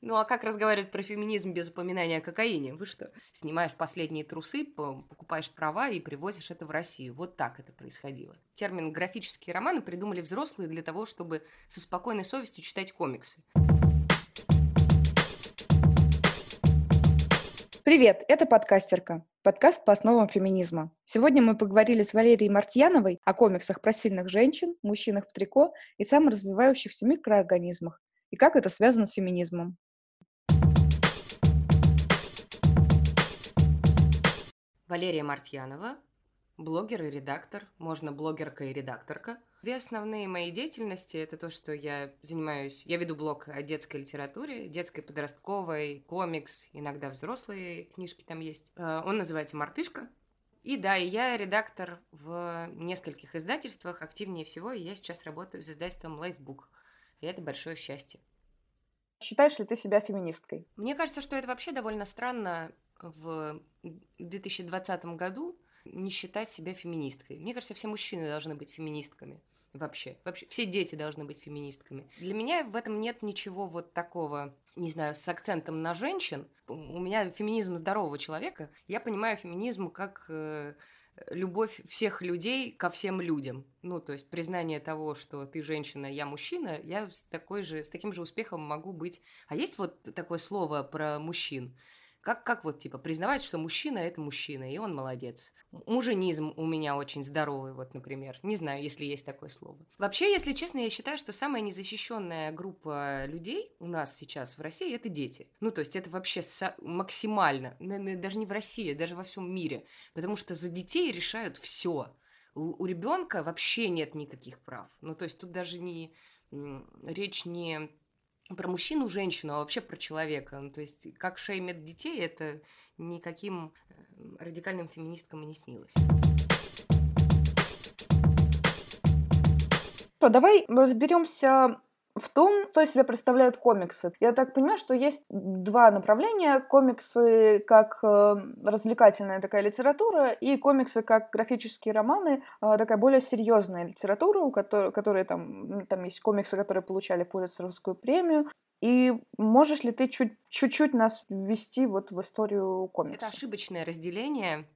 Ну а как разговаривать про феминизм без упоминания о кокаине? Вы что, снимаешь последние трусы, покупаешь права и привозишь это в Россию? Вот так это происходило. Термин «графические романы» придумали взрослые для того, чтобы со спокойной совестью читать комиксы. Привет, это подкастерка. Подкаст по основам феминизма. Сегодня мы поговорили с Валерией Мартьяновой о комиксах про сильных женщин, мужчинах в трико и саморазвивающихся микроорганизмах, и как это связано с феминизмом. Валерия Мартьянова, блогер и редактор, можно блогерка и редакторка. Две основные мои деятельности – это то, что я занимаюсь, я веду блог о детской литературе, детской, подростковой, комикс, иногда взрослые книжки там есть. Э, он называется «Мартышка». И да, и я редактор в нескольких издательствах, активнее всего, и я сейчас работаю с издательством Lifebook. И это большое счастье. Считаешь ли ты себя феминисткой? Мне кажется, что это вообще довольно странно в 2020 году не считать себя феминисткой. Мне кажется, все мужчины должны быть феминистками. Вообще. Вообще, все дети должны быть феминистками. Для меня в этом нет ничего вот такого, не знаю, с акцентом на женщин. У меня феминизм здорового человека. Я понимаю феминизм как э, любовь всех людей ко всем людям. Ну, то есть признание того, что ты женщина, я мужчина, я с, такой же, с таким же успехом могу быть. А есть вот такое слово про мужчин? Как, как вот, типа, признавать, что мужчина – это мужчина, и он молодец. Муженизм у меня очень здоровый, вот, например. Не знаю, если есть такое слово. Вообще, если честно, я считаю, что самая незащищенная группа людей у нас сейчас в России – это дети. Ну, то есть это вообще максимально, даже не в России, даже во всем мире. Потому что за детей решают все. У, ребенка вообще нет никаких прав. Ну, то есть тут даже не речь не про мужчину, женщину, а вообще про человека. Ну, то есть, как шеймят детей, это никаким э, радикальным феминисткам и не снилось. Давай разберемся в том, что из себя представляют комиксы. Я так понимаю, что есть два направления. Комиксы как э, развлекательная такая литература и комиксы как графические романы, э, такая более серьезная литература, у которой, которые там, там есть комиксы, которые получали Пулитцеровскую премию. И можешь ли ты чуть, чуть-чуть нас ввести вот в историю комиксов? Это ошибочное разделение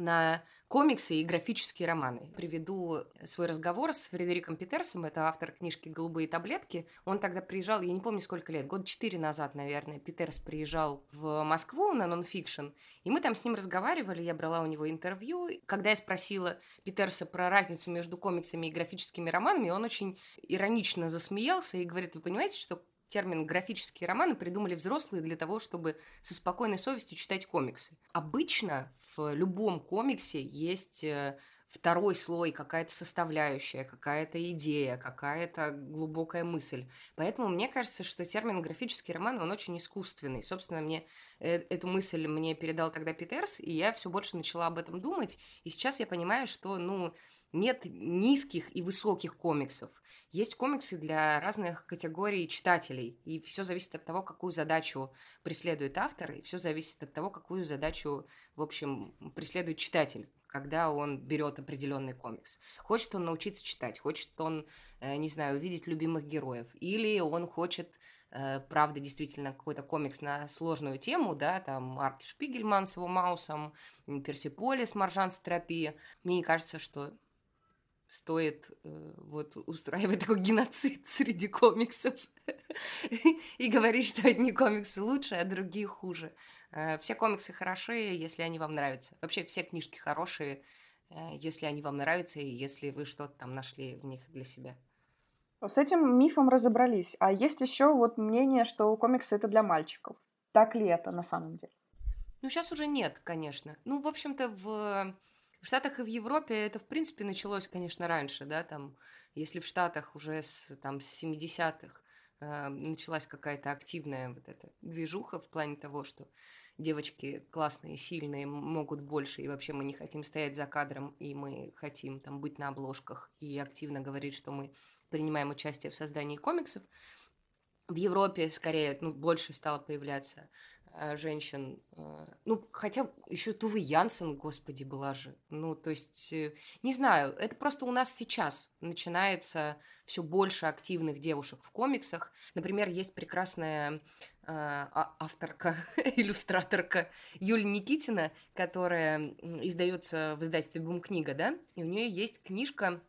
на комиксы и графические романы. Приведу свой разговор с Фредериком Питерсом, это автор книжки «Голубые таблетки». Он тогда приезжал, я не помню сколько лет, год четыре назад, наверное, Питерс приезжал в Москву на нонфикшн, и мы там с ним разговаривали, я брала у него интервью. Когда я спросила Питерса про разницу между комиксами и графическими романами, он очень иронично засмеялся и говорит, вы понимаете, что термин графические романы придумали взрослые для того, чтобы со спокойной совестью читать комиксы. Обычно в любом комиксе есть э, второй слой, какая-то составляющая, какая-то идея, какая-то глубокая мысль. Поэтому мне кажется, что термин графический роман, он очень искусственный. Собственно, мне э, эту мысль мне передал тогда Питерс, и я все больше начала об этом думать. И сейчас я понимаю, что, ну, нет низких и высоких комиксов. Есть комиксы для разных категорий читателей, и все зависит от того, какую задачу преследует автор, и все зависит от того, какую задачу, в общем, преследует читатель когда он берет определенный комикс. Хочет он научиться читать, хочет он, э, не знаю, увидеть любимых героев, или он хочет, э, правда, действительно какой-то комикс на сложную тему, да, там Арт Шпигельман с его Маусом, Персиполис, Маржан Стропи. Мне кажется, что стоит э, вот устраивать такой геноцид среди комиксов и говорить, что одни комиксы лучше, а другие хуже. Э, все комиксы хороши, если они вам нравятся. Вообще все книжки хорошие, э, если они вам нравятся и если вы что-то там нашли в них для себя. С этим мифом разобрались. А есть еще вот мнение, что комиксы это для мальчиков. Так ли это на самом деле? Ну, сейчас уже нет, конечно. Ну, в общем-то, в в Штатах и в Европе это, в принципе, началось, конечно, раньше, да, там, если в Штатах уже с, там, с 70-х э, началась какая-то активная вот эта движуха в плане того, что девочки классные, сильные, могут больше, и вообще мы не хотим стоять за кадром, и мы хотим там быть на обложках и активно говорить, что мы принимаем участие в создании комиксов. В Европе скорее ну, больше стало появляться женщин. Э, ну, хотя еще Тувы Янсен, господи, была же. Ну, то есть, э, не знаю, это просто у нас сейчас начинается все больше активных девушек в комиксах. Например, есть прекрасная а, авторка, иллюстраторка Юлия Никитина, которая издается в издательстве Бум-книга, да, и у нее есть книжка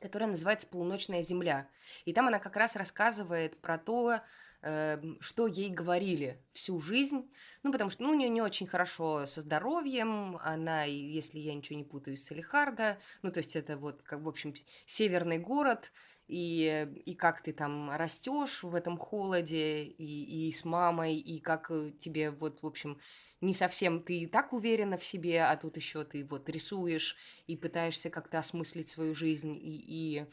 которая называется «Полуночная земля». И там она как раз рассказывает про то, э, что ей говорили всю жизнь. Ну, потому что ну, у нее не очень хорошо со здоровьем. Она, если я ничего не путаю, из Салихарда. Ну, то есть это вот, как, в общем, северный город – и, и как ты там растешь в этом холоде, и, и с мамой, и как э, тебе вот, в общем, не совсем ты и так уверена в себе, а тут еще ты вот рисуешь и пытаешься как-то осмыслить свою жизнь, и, и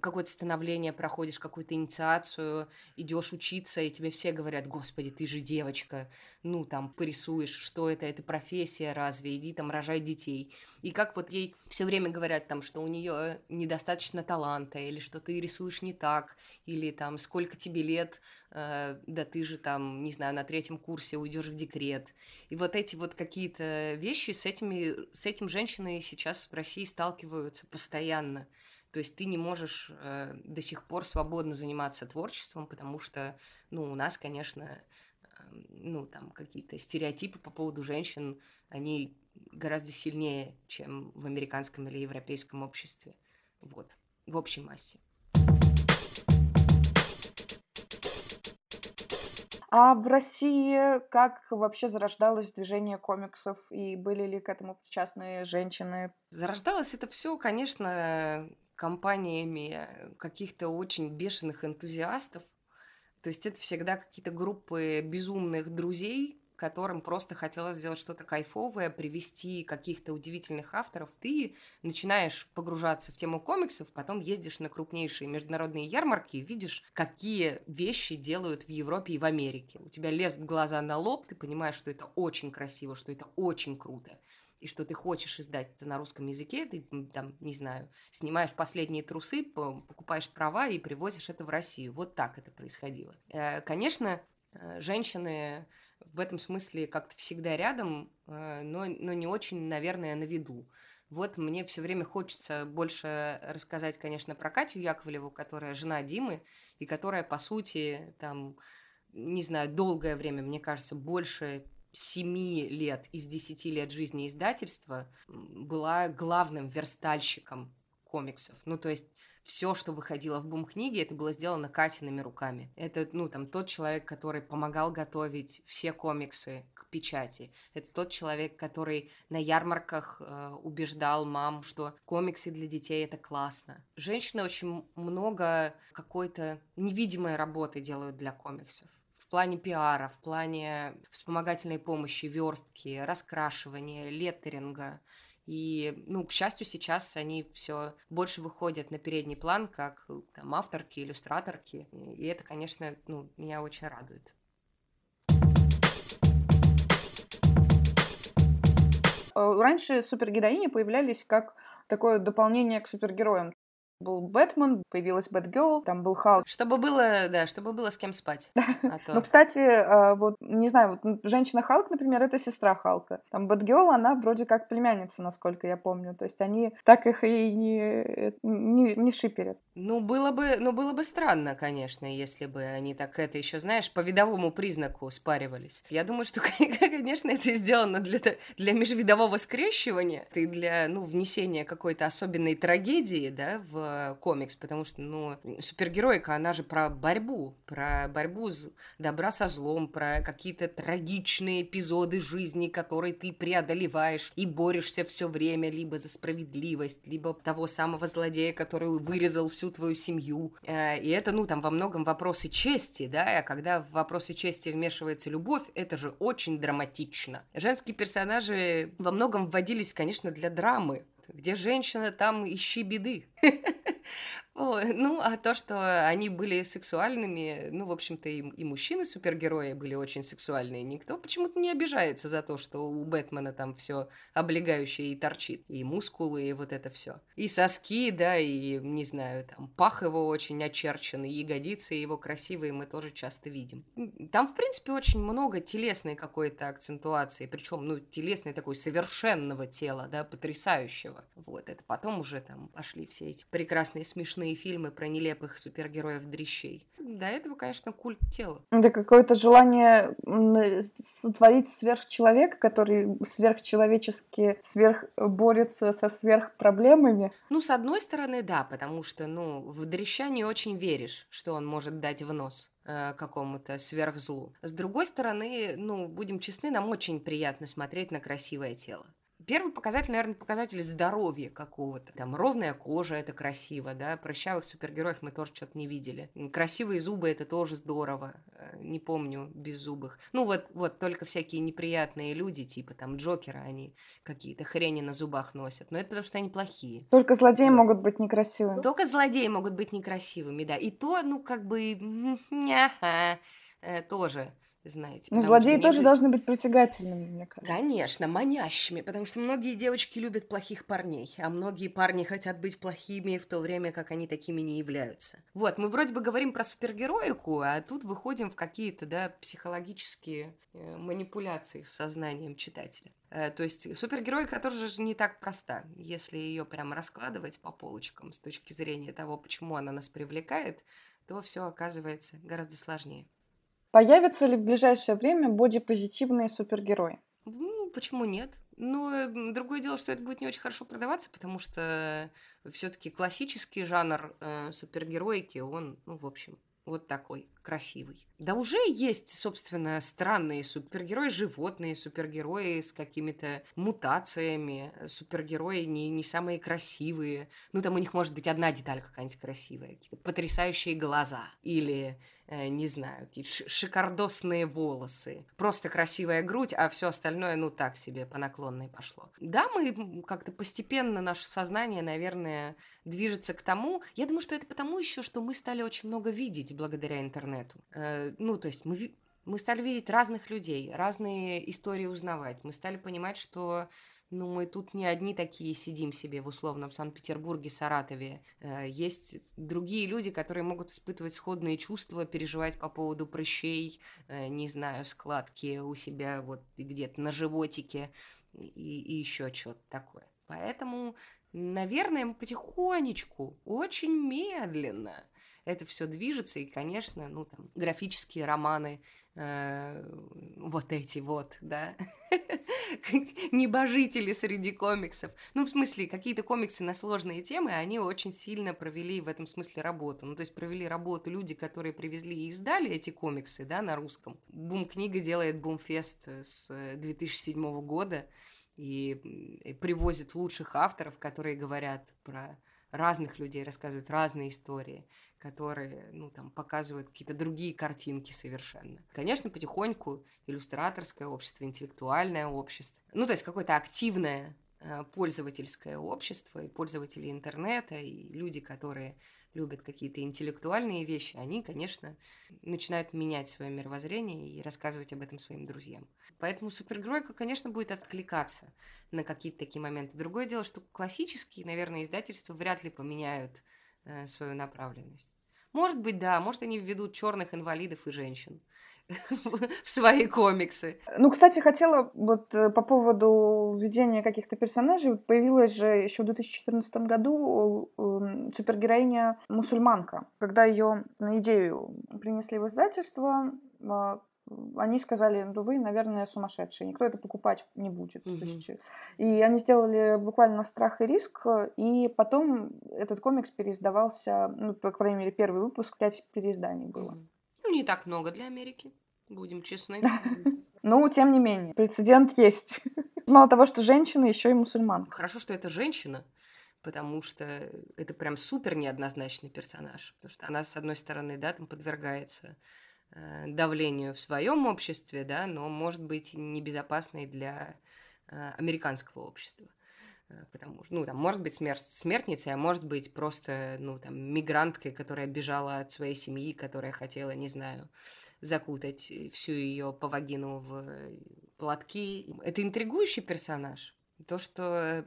какое-то становление проходишь, какую-то инициацию, идешь учиться, и тебе все говорят, господи, ты же девочка, ну там порисуешь, что это, это профессия разве, иди там рожай детей. И как вот ей все время говорят там, что у нее недостаточно таланта, или что ты рисуешь не так, или там сколько тебе лет, э, да ты же там, не знаю, на третьем курсе уйдешь в декрет. И вот эти вот какие-то вещи с этими, с этим женщины сейчас в России сталкиваются постоянно. То есть ты не можешь э, до сих пор свободно заниматься творчеством, потому что, ну, у нас, конечно, э, ну, там какие-то стереотипы по поводу женщин, они гораздо сильнее, чем в американском или европейском обществе. Вот, в общей массе. А в России как вообще зарождалось движение комиксов и были ли к этому причастны женщины? Зарождалось это все, конечно, компаниями каких-то очень бешеных энтузиастов. То есть это всегда какие-то группы безумных друзей, которым просто хотелось сделать что-то кайфовое, привести каких-то удивительных авторов. Ты начинаешь погружаться в тему комиксов, потом ездишь на крупнейшие международные ярмарки и видишь, какие вещи делают в Европе и в Америке. У тебя лезут глаза на лоб, ты понимаешь, что это очень красиво, что это очень круто и что ты хочешь издать это на русском языке, ты там, не знаю, снимаешь последние трусы, покупаешь права и привозишь это в Россию. Вот так это происходило. Э, конечно, э, женщины в этом смысле как-то всегда рядом, э, но, но не очень, наверное, на виду. Вот мне все время хочется больше рассказать, конечно, про Катю Яковлеву, которая жена Димы, и которая, по сути, там, не знаю, долгое время, мне кажется, больше семи лет из десяти лет жизни издательства была главным верстальщиком комиксов. Ну, то есть все, что выходило в бум-книге, это было сделано Катиными руками. Это, ну, там, тот человек, который помогал готовить все комиксы к печати. Это тот человек, который на ярмарках э, убеждал мам, что комиксы для детей это классно. Женщины очень много какой-то невидимой работы делают для комиксов в плане пиара, в плане вспомогательной помощи, верстки, раскрашивания, леттеринга. И, ну, к счастью, сейчас они все больше выходят на передний план, как там, авторки, иллюстраторки. И это, конечно, ну, меня очень радует. Э, раньше супергероини появлялись как такое дополнение к супергероям был Бэтмен, появилась Бэтгерл, там был Халк. Чтобы было, да, чтобы было с кем спать. А то... Ну, кстати, а, вот, не знаю, вот женщина Халк, например, это сестра Халка. Там Бэтгерл, она вроде как племянница, насколько я помню. То есть они так их и не, не, не шиперят. Ну, было бы, ну, было бы странно, конечно, если бы они так это еще, знаешь, по видовому признаку спаривались. Я думаю, что, конечно, это сделано для, для межвидового скрещивания и для, ну, внесения какой-то особенной трагедии, да, в комикс, потому что, ну, супергероика, она же про борьбу, про борьбу с добра со злом, про какие-то трагичные эпизоды жизни, которые ты преодолеваешь и борешься все время либо за справедливость, либо того самого злодея, который вырезал всю твою семью. Э, и это, ну, там, во многом вопросы чести, да, а когда в вопросы чести вмешивается любовь, это же очень драматично. Женские персонажи во многом вводились, конечно, для драмы, где женщина, там ищи беды. Ну, а то, что они были сексуальными, ну, в общем-то, и, и мужчины-супергерои были очень сексуальные. Никто почему-то не обижается за то, что у Бэтмена там все облегающее и торчит. И мускулы, и вот это все. И соски, да, и, не знаю, там, пах его очень очерчен, и ягодицы его красивые мы тоже часто видим. Там, в принципе, очень много телесной какой-то акцентуации, причем, ну, телесной такой совершенного тела, да, потрясающего. Вот, это потом уже там пошли все эти прекрасные смешные фильмы про нелепых супергероев-дрищей. До этого, конечно, культ тела. Это какое-то желание сотворить сверхчеловека, который сверхчеловечески сверх борется со сверхпроблемами. Ну, с одной стороны, да, потому что, ну, в дрища не очень веришь, что он может дать в нос э, какому-то сверхзлу. С другой стороны, ну, будем честны, нам очень приятно смотреть на красивое тело. Первый показатель, наверное, показатель здоровья какого-то. Там ровная кожа, это красиво, да. Прыщавых супергероев мы тоже что-то не видели. Красивые зубы, это тоже здорово. Э, не помню без зубых. Ну вот, вот только всякие неприятные люди, типа там Джокера, они какие-то хрени на зубах носят. Но это потому что они плохие. Только злодеи вот. могут быть некрасивыми. Только злодеи могут быть некрасивыми, да. И то, ну как бы, э, тоже знаете. Ну, злодеи тоже не... должны быть притягательными, мне кажется. Конечно, манящими, потому что многие девочки любят плохих парней, а многие парни хотят быть плохими в то время, как они такими не являются. Вот, мы вроде бы говорим про супергероику, а тут выходим в какие-то, да, психологические э, манипуляции с сознанием читателя. Э, то есть супергеройка тоже же не так проста, если ее прямо раскладывать по полочкам с точки зрения того, почему она нас привлекает, то все оказывается гораздо сложнее. Появятся ли в ближайшее время бодипозитивные супергерои? Ну, почему нет? Но другое дело, что это будет не очень хорошо продаваться, потому что все-таки классический жанр э, супергероики, он, ну, в общем, вот такой красивый. Да уже есть, собственно, странные супергерои, животные супергерои с какими-то мутациями, супергерои не, не самые красивые. Ну, там у них может быть одна деталь какая-нибудь красивая, какие-то потрясающие глаза или, э, не знаю, какие-то шикардосные волосы. Просто красивая грудь, а все остальное, ну, так себе, по наклонной пошло. Да, мы как-то постепенно, наше сознание, наверное, движется к тому. Я думаю, что это потому еще, что мы стали очень много видеть благодаря интернету интернету. Э, ну, то есть мы, мы стали видеть разных людей, разные истории узнавать. Мы стали понимать, что ну, мы тут не одни такие сидим себе в условном Санкт-Петербурге, Саратове. Э, есть другие люди, которые могут испытывать сходные чувства, переживать по поводу прыщей, э, не знаю, складки у себя вот где-то на животике и, и еще что-то такое. Поэтому, наверное, потихонечку, очень медленно это все движется, и, конечно, ну, там, графические романы, э, вот эти вот, да, небожители среди комиксов. Ну, в смысле, какие-то комиксы на сложные темы, они очень сильно провели в этом смысле работу. Ну, то есть провели работу люди, которые привезли и издали эти комиксы, да, на русском. Бум-книга делает Бумфест с 2007 года, и привозит лучших авторов, которые говорят про разных людей, рассказывают разные истории, которые, ну, там, показывают какие-то другие картинки совершенно. Конечно, потихоньку иллюстраторское общество, интеллектуальное общество, ну, то есть какое-то активное пользовательское общество, и пользователи интернета, и люди, которые любят какие-то интеллектуальные вещи, они, конечно, начинают менять свое мировоззрение и рассказывать об этом своим друзьям. Поэтому супергеройка, конечно, будет откликаться на какие-то такие моменты. Другое дело, что классические, наверное, издательства вряд ли поменяют э, свою направленность. Может быть, да, может, они введут черных инвалидов и женщин в свои комиксы. Ну, кстати, хотела вот э, по поводу введения каких-то персонажей. Появилась же еще в 2014 году эм, супергероиня мусульманка. Когда ее на идею принесли в издательство, а, они сказали, ну вы, наверное, сумасшедшие, никто это покупать не будет. Mm-hmm. То есть, и они сделали буквально страх и риск, и потом этот комикс переиздавался, ну, по крайней мере, первый выпуск, пять переизданий было. Ну, не так много для Америки, будем честны. Ну, тем не менее, прецедент есть. Мало того, что женщина, еще и мусульман. Хорошо, что это женщина, потому что это прям супер неоднозначный персонаж. Потому что она, с одной стороны, да, там подвергается э, давлению в своем обществе, да, но может быть небезопасной для э, американского общества. Э, потому что, ну, там, может быть смерть, смертницей, а может быть просто, ну, там, мигранткой, которая бежала от своей семьи, которая хотела, не знаю, закутать всю ее по вагину в платки. Это интригующий персонаж. То, что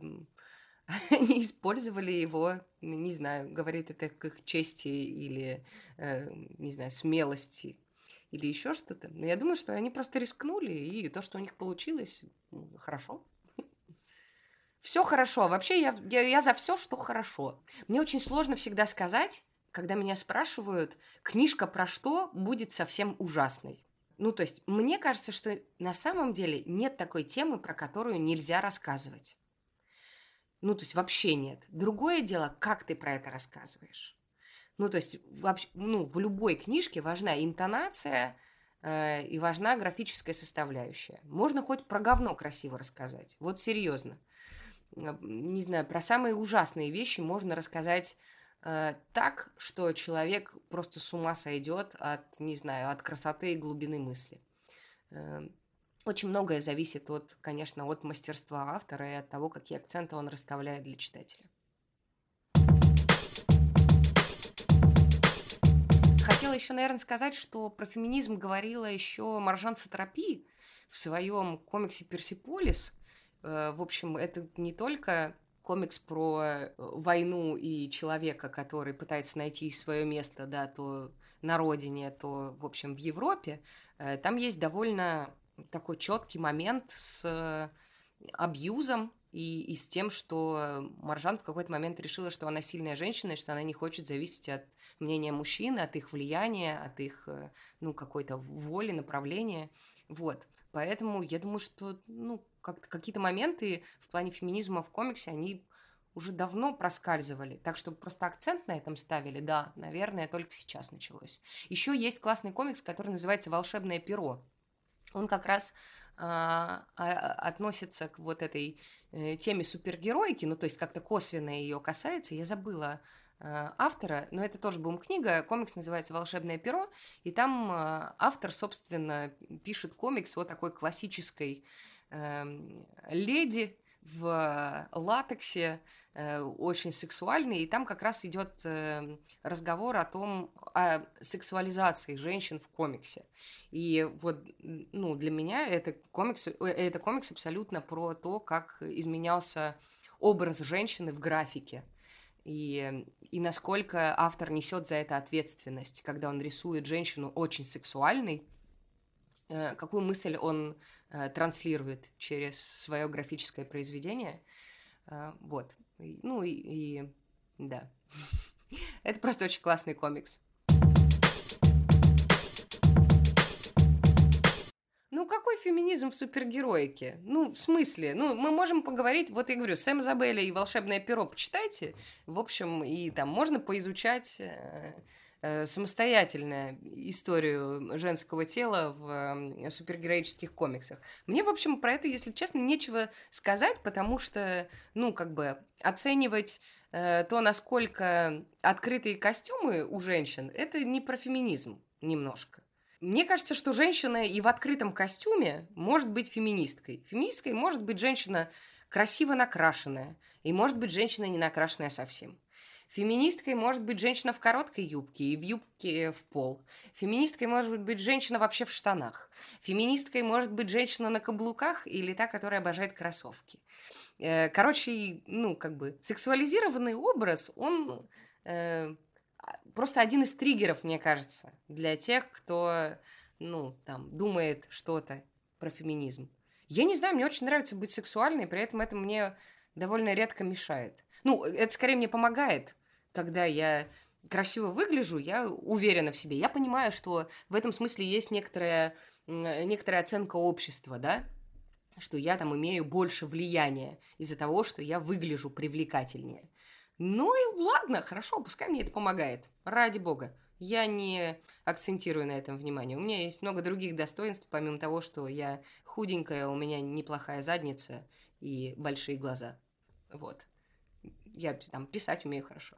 они использовали его, не знаю, говорит это к их чести или, э, не знаю, смелости или еще что-то. Но я думаю, что они просто рискнули, и то, что у них получилось, хорошо. Все хорошо. Вообще, я, я, я за все, что хорошо. Мне очень сложно всегда сказать, когда меня спрашивают, книжка про что будет совсем ужасной. Ну, то есть, мне кажется, что на самом деле нет такой темы, про которую нельзя рассказывать. Ну, то есть, вообще нет. Другое дело, как ты про это рассказываешь. Ну, то есть, вообще, ну, в любой книжке важна интонация э, и важна графическая составляющая. Можно хоть про говно красиво рассказать. Вот серьезно. Не знаю, про самые ужасные вещи можно рассказать э, так, что человек просто с ума сойдет от, не знаю, от красоты и глубины мысли. Э, очень многое зависит от, конечно, от мастерства автора и от того, какие акценты он расставляет для читателя. Хотела еще, наверное, сказать, что про феминизм говорила еще Маржан Сатрапи в своем комиксе «Персиполис». Э, в общем, это не только комикс про э, войну и человека, который пытается найти свое место, да, то на родине, то, в общем, в Европе, э, там есть довольно такой четкий момент с абьюзом и, и с тем, что Маржан в какой-то момент решила, что она сильная женщина, и что она не хочет зависеть от мнения мужчин, от их влияния, от их, ну, какой-то воли, направления. Вот. Поэтому я думаю, что, ну, как какие-то моменты в плане феминизма в комиксе, они уже давно проскальзывали. Так что просто акцент на этом ставили, да, наверное, только сейчас началось. Еще есть классный комикс, который называется «Волшебное перо». Он как раз а, а, относится к вот этой э, теме супергероики, ну, то есть как-то косвенно ее касается. Я забыла э, автора, но это тоже бум-книга. Комикс называется «Волшебное перо», и там э, автор, собственно, пишет комикс о такой классической Эм, леди в латексе, э, очень сексуальный, и там как раз идет э, разговор о том, о сексуализации женщин в комиксе. И вот, ну, для меня это комикс, э, это комикс абсолютно про то, как изменялся образ женщины в графике. И, и насколько автор несет за это ответственность, когда он рисует женщину очень сексуальной, Э, какую мысль он э, транслирует через свое графическое произведение. Э, вот. Ну и, и да. Это просто очень классный комикс. Ну, какой феминизм в супергероике? Ну, в смысле? Ну, мы можем поговорить, вот я говорю, Сэм Забелли и «Волшебное перо» почитайте. В общем, и там можно поизучать Э, самостоятельно историю женского тела в супергероических комиксах. Мне, в общем, про это, если честно, нечего сказать, потому что, ну, как бы оценивать э, то, насколько открытые костюмы у женщин, это не про феминизм немножко. Мне кажется, что женщина и в открытом костюме может быть феминисткой. Феминисткой может быть женщина красиво накрашенная, и может быть женщина не накрашенная совсем. Феминисткой может быть женщина в короткой юбке и в юбке в пол. Феминисткой может быть женщина вообще в штанах. Феминисткой может быть женщина на каблуках или та, которая обожает кроссовки. Э, короче, ну, как бы, сексуализированный образ, он э, просто один из триггеров, мне кажется, для тех, кто, ну, там, думает что-то про феминизм. Я не знаю, мне очень нравится быть сексуальной, при этом это мне довольно редко мешает. Ну, это скорее мне помогает, когда я красиво выгляжу, я уверена в себе. Я понимаю, что в этом смысле есть некоторая, некоторая оценка общества, да, что я там имею больше влияния из-за того, что я выгляжу привлекательнее. Ну и ладно, хорошо, пускай мне это помогает. Ради бога. Я не акцентирую на этом внимание. У меня есть много других достоинств, помимо того, что я худенькая, у меня неплохая задница и большие глаза. Вот. Я там писать умею хорошо.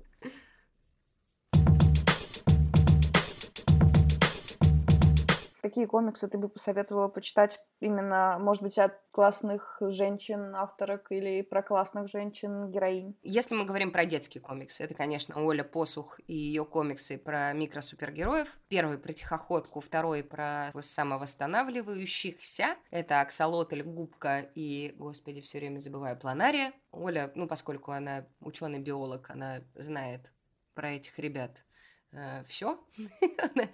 Какие комиксы ты бы посоветовала почитать именно, может быть, от классных женщин, авторок или про классных женщин, героинь? Если мы говорим про детские комиксы, это, конечно, Оля Посух и ее комиксы про микросупергероев. Первый про тихоходку, второй про самовосстанавливающихся. Это Аксолотль, Губка и, господи, все время забываю, Планария. Оля, ну, поскольку она ученый-биолог, она знает про этих ребят все. она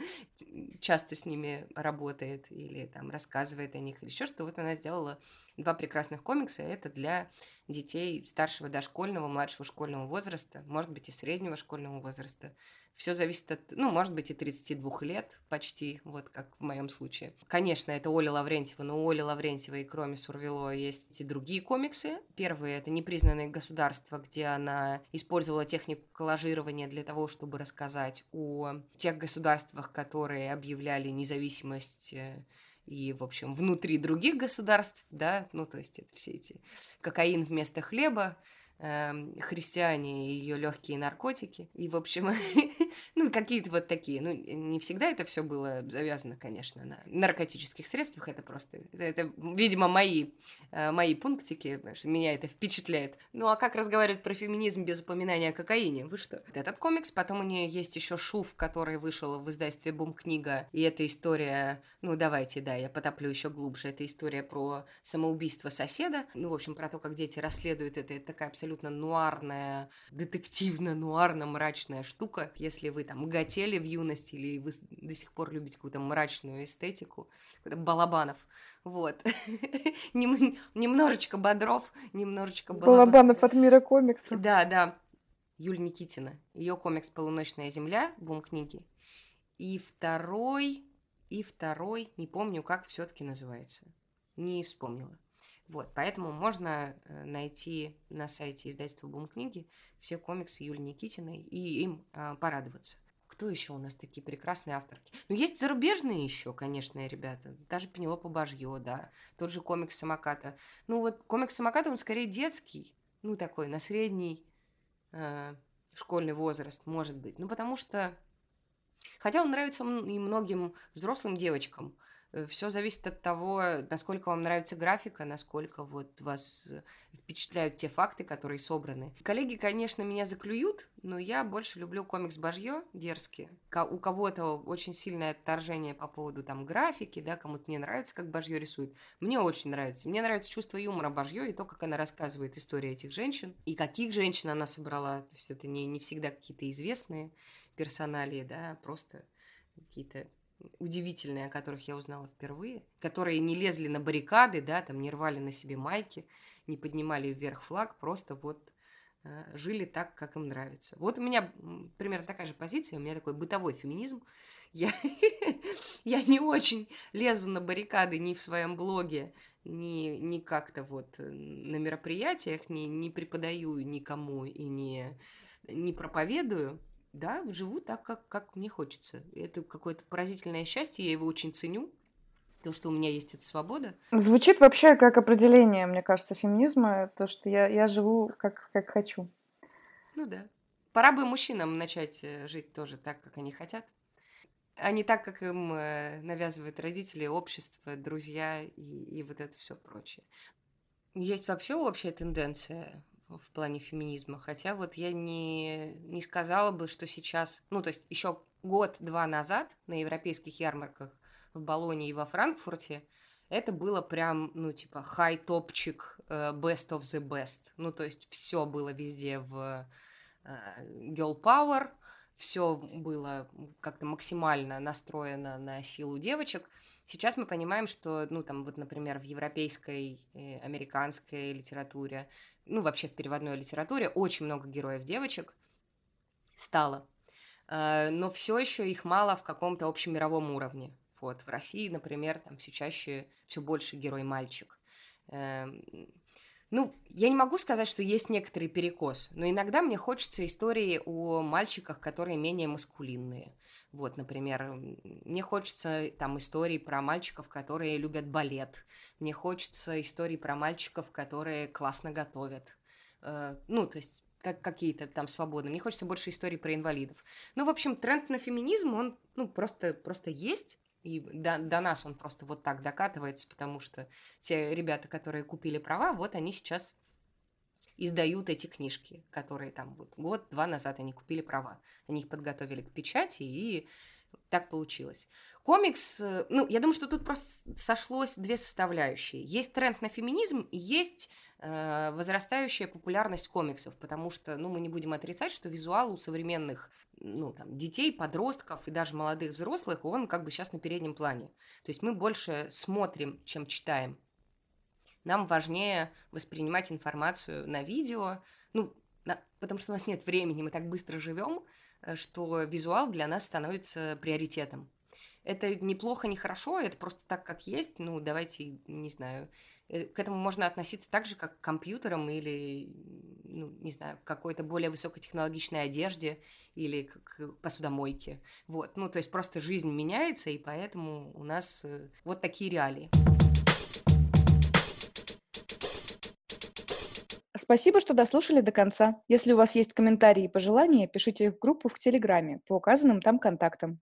часто с ними работает или там рассказывает о них или еще что. Вот она сделала два прекрасных комикса. Это для детей старшего дошкольного, младшего школьного возраста, может быть, и среднего школьного возраста. Все зависит от, ну, может быть, и 32 лет почти, вот как в моем случае. Конечно, это Оля Лаврентьева, но у Оли Лаврентьевой, кроме Сурвило, есть и другие комиксы. Первый – это «Непризнанное государство», где она использовала технику коллажирования для того, чтобы рассказать о тех государствах, которые объявляли независимость э, и, в общем, внутри других государств, да, ну, то есть это все эти кокаин вместо хлеба, Эм, христиане и ее легкие наркотики. И, в общем, ну, какие-то вот такие. Ну, не всегда это все было завязано, конечно, на наркотических средствах. Это просто, это, это видимо, мои, э, мои пунктики, что меня это впечатляет. Ну, а как разговаривать про феминизм без упоминания о кокаине? Вы что? Вот этот комикс, потом у нее есть еще Шуф, который вышел в издательстве Бум-книга, и эта история, ну, давайте, да, я потоплю еще глубже. Это история про самоубийство соседа. Ну, в общем, про то, как дети расследуют это. Это такая абсолютно абсолютно нуарная, детективно-нуарно-мрачная штука. Если вы там готели в юности или вы до сих пор любите какую-то мрачную эстетику, балабанов, вот. Немножечко бодров, немножечко балабанов. Балабанов от мира комикса. Да, да. Юль Никитина. Ее комикс «Полуночная земля», бум книги. И второй, и второй, не помню, как все-таки называется. Не вспомнила. Вот, поэтому можно э, найти на сайте издательства Бум книги все комиксы Юли Никитиной и им э, порадоваться. Кто еще у нас такие прекрасные авторки? Ну, есть зарубежные еще, конечно, ребята. Даже Пенелопа Бажье, да. Тот же комикс Самоката. Ну, вот комикс Самоката, он скорее детский. Ну, такой, на средний э, школьный возраст, может быть. Ну, потому что... Хотя он нравится и многим взрослым девочкам. Э, Все зависит от того, насколько вам нравится графика, насколько вот вас э, впечатляют те факты, которые собраны. Коллеги, конечно, меня заклюют, но я больше люблю комикс Бажье, дерзкие. У кого-то очень сильное отторжение по поводу там графики, да, кому-то не нравится, как Бажье рисует. Мне очень нравится. Мне нравится чувство юмора Бажье и то, как она рассказывает историю этих женщин, и каких женщин она собрала. То есть это не, не всегда какие-то известные персоналии, да, а просто какие-то удивительные, о которых я узнала впервые, которые не лезли на баррикады, да, там не рвали на себе майки, не поднимали вверх флаг, просто вот э, жили так, как им нравится. Вот у меня примерно такая же позиция, у меня такой бытовой феминизм. Я, я не очень лезу на баррикады ни в своем блоге, ни, ни как-то вот на мероприятиях, не, не преподаю никому и не, не проповедую да, живу так, как, как мне хочется. Это какое-то поразительное счастье, я его очень ценю. То, что у меня есть эта свобода. Звучит вообще как определение, мне кажется, феминизма, то, что я, я живу как, как хочу. Ну да. Пора бы мужчинам начать э, жить тоже так, как они хотят. А не так, как им э, навязывают родители, общество, друзья и, и вот это все прочее. Есть вообще общая тенденция в плане феминизма. Хотя вот я не, не сказала бы, что сейчас, ну, то есть еще год-два назад на европейских ярмарках в Болоне и во Франкфурте это было прям, ну, типа, хай-топчик, uh, best of the best. Ну, то есть все было везде в uh, girl power, все было как-то максимально настроено на силу девочек – Сейчас мы понимаем, что, ну, там, вот, например, в европейской, э, американской литературе, ну, вообще в переводной литературе очень много героев девочек стало. Э, но все еще их мало в каком-то общемировом уровне. Вот, в России, например, там все чаще, все больше герой-мальчик. Эм, ну, я не могу сказать, что есть некоторый перекос, но иногда мне хочется истории о мальчиках, которые менее маскулинные. Вот, например, мне хочется там истории про мальчиков, которые любят балет. Мне хочется истории про мальчиков, которые классно готовят. Э, ну, то есть как какие-то там свободные. Мне хочется больше историй про инвалидов. Ну, в общем, тренд на феминизм, он ну, просто, просто есть. И до, до нас он просто вот так докатывается, потому что те ребята, которые купили права, вот они сейчас издают эти книжки, которые там вот год-два назад они купили права. Они их подготовили к печати, и так получилось. Комикс, э, ну, я думаю, что тут просто сошлось две составляющие. Есть тренд на феминизм, есть возрастающая популярность комиксов, потому что, ну, мы не будем отрицать, что визуал у современных, ну, там, детей, подростков и даже молодых взрослых, он как бы сейчас на переднем плане. То есть мы больше смотрим, чем читаем. Нам важнее воспринимать информацию на видео, ну, на, потому что у нас нет времени, мы так быстро живем, э, что визуал для нас становится приоритетом. Это неплохо, не хорошо, это просто так, как есть. Ну, давайте, не знаю, э, к этому можно относиться так же, как к компьютерам или, ну, не знаю, к какой-то более высокотехнологичной одежде или к посудомойке. Вот, ну, то есть просто жизнь меняется, и поэтому у нас э, вот такие реалии. Спасибо, что дослушали до конца. Если у вас есть комментарии и пожелания, пишите их в группу в Телеграме по указанным там контактам.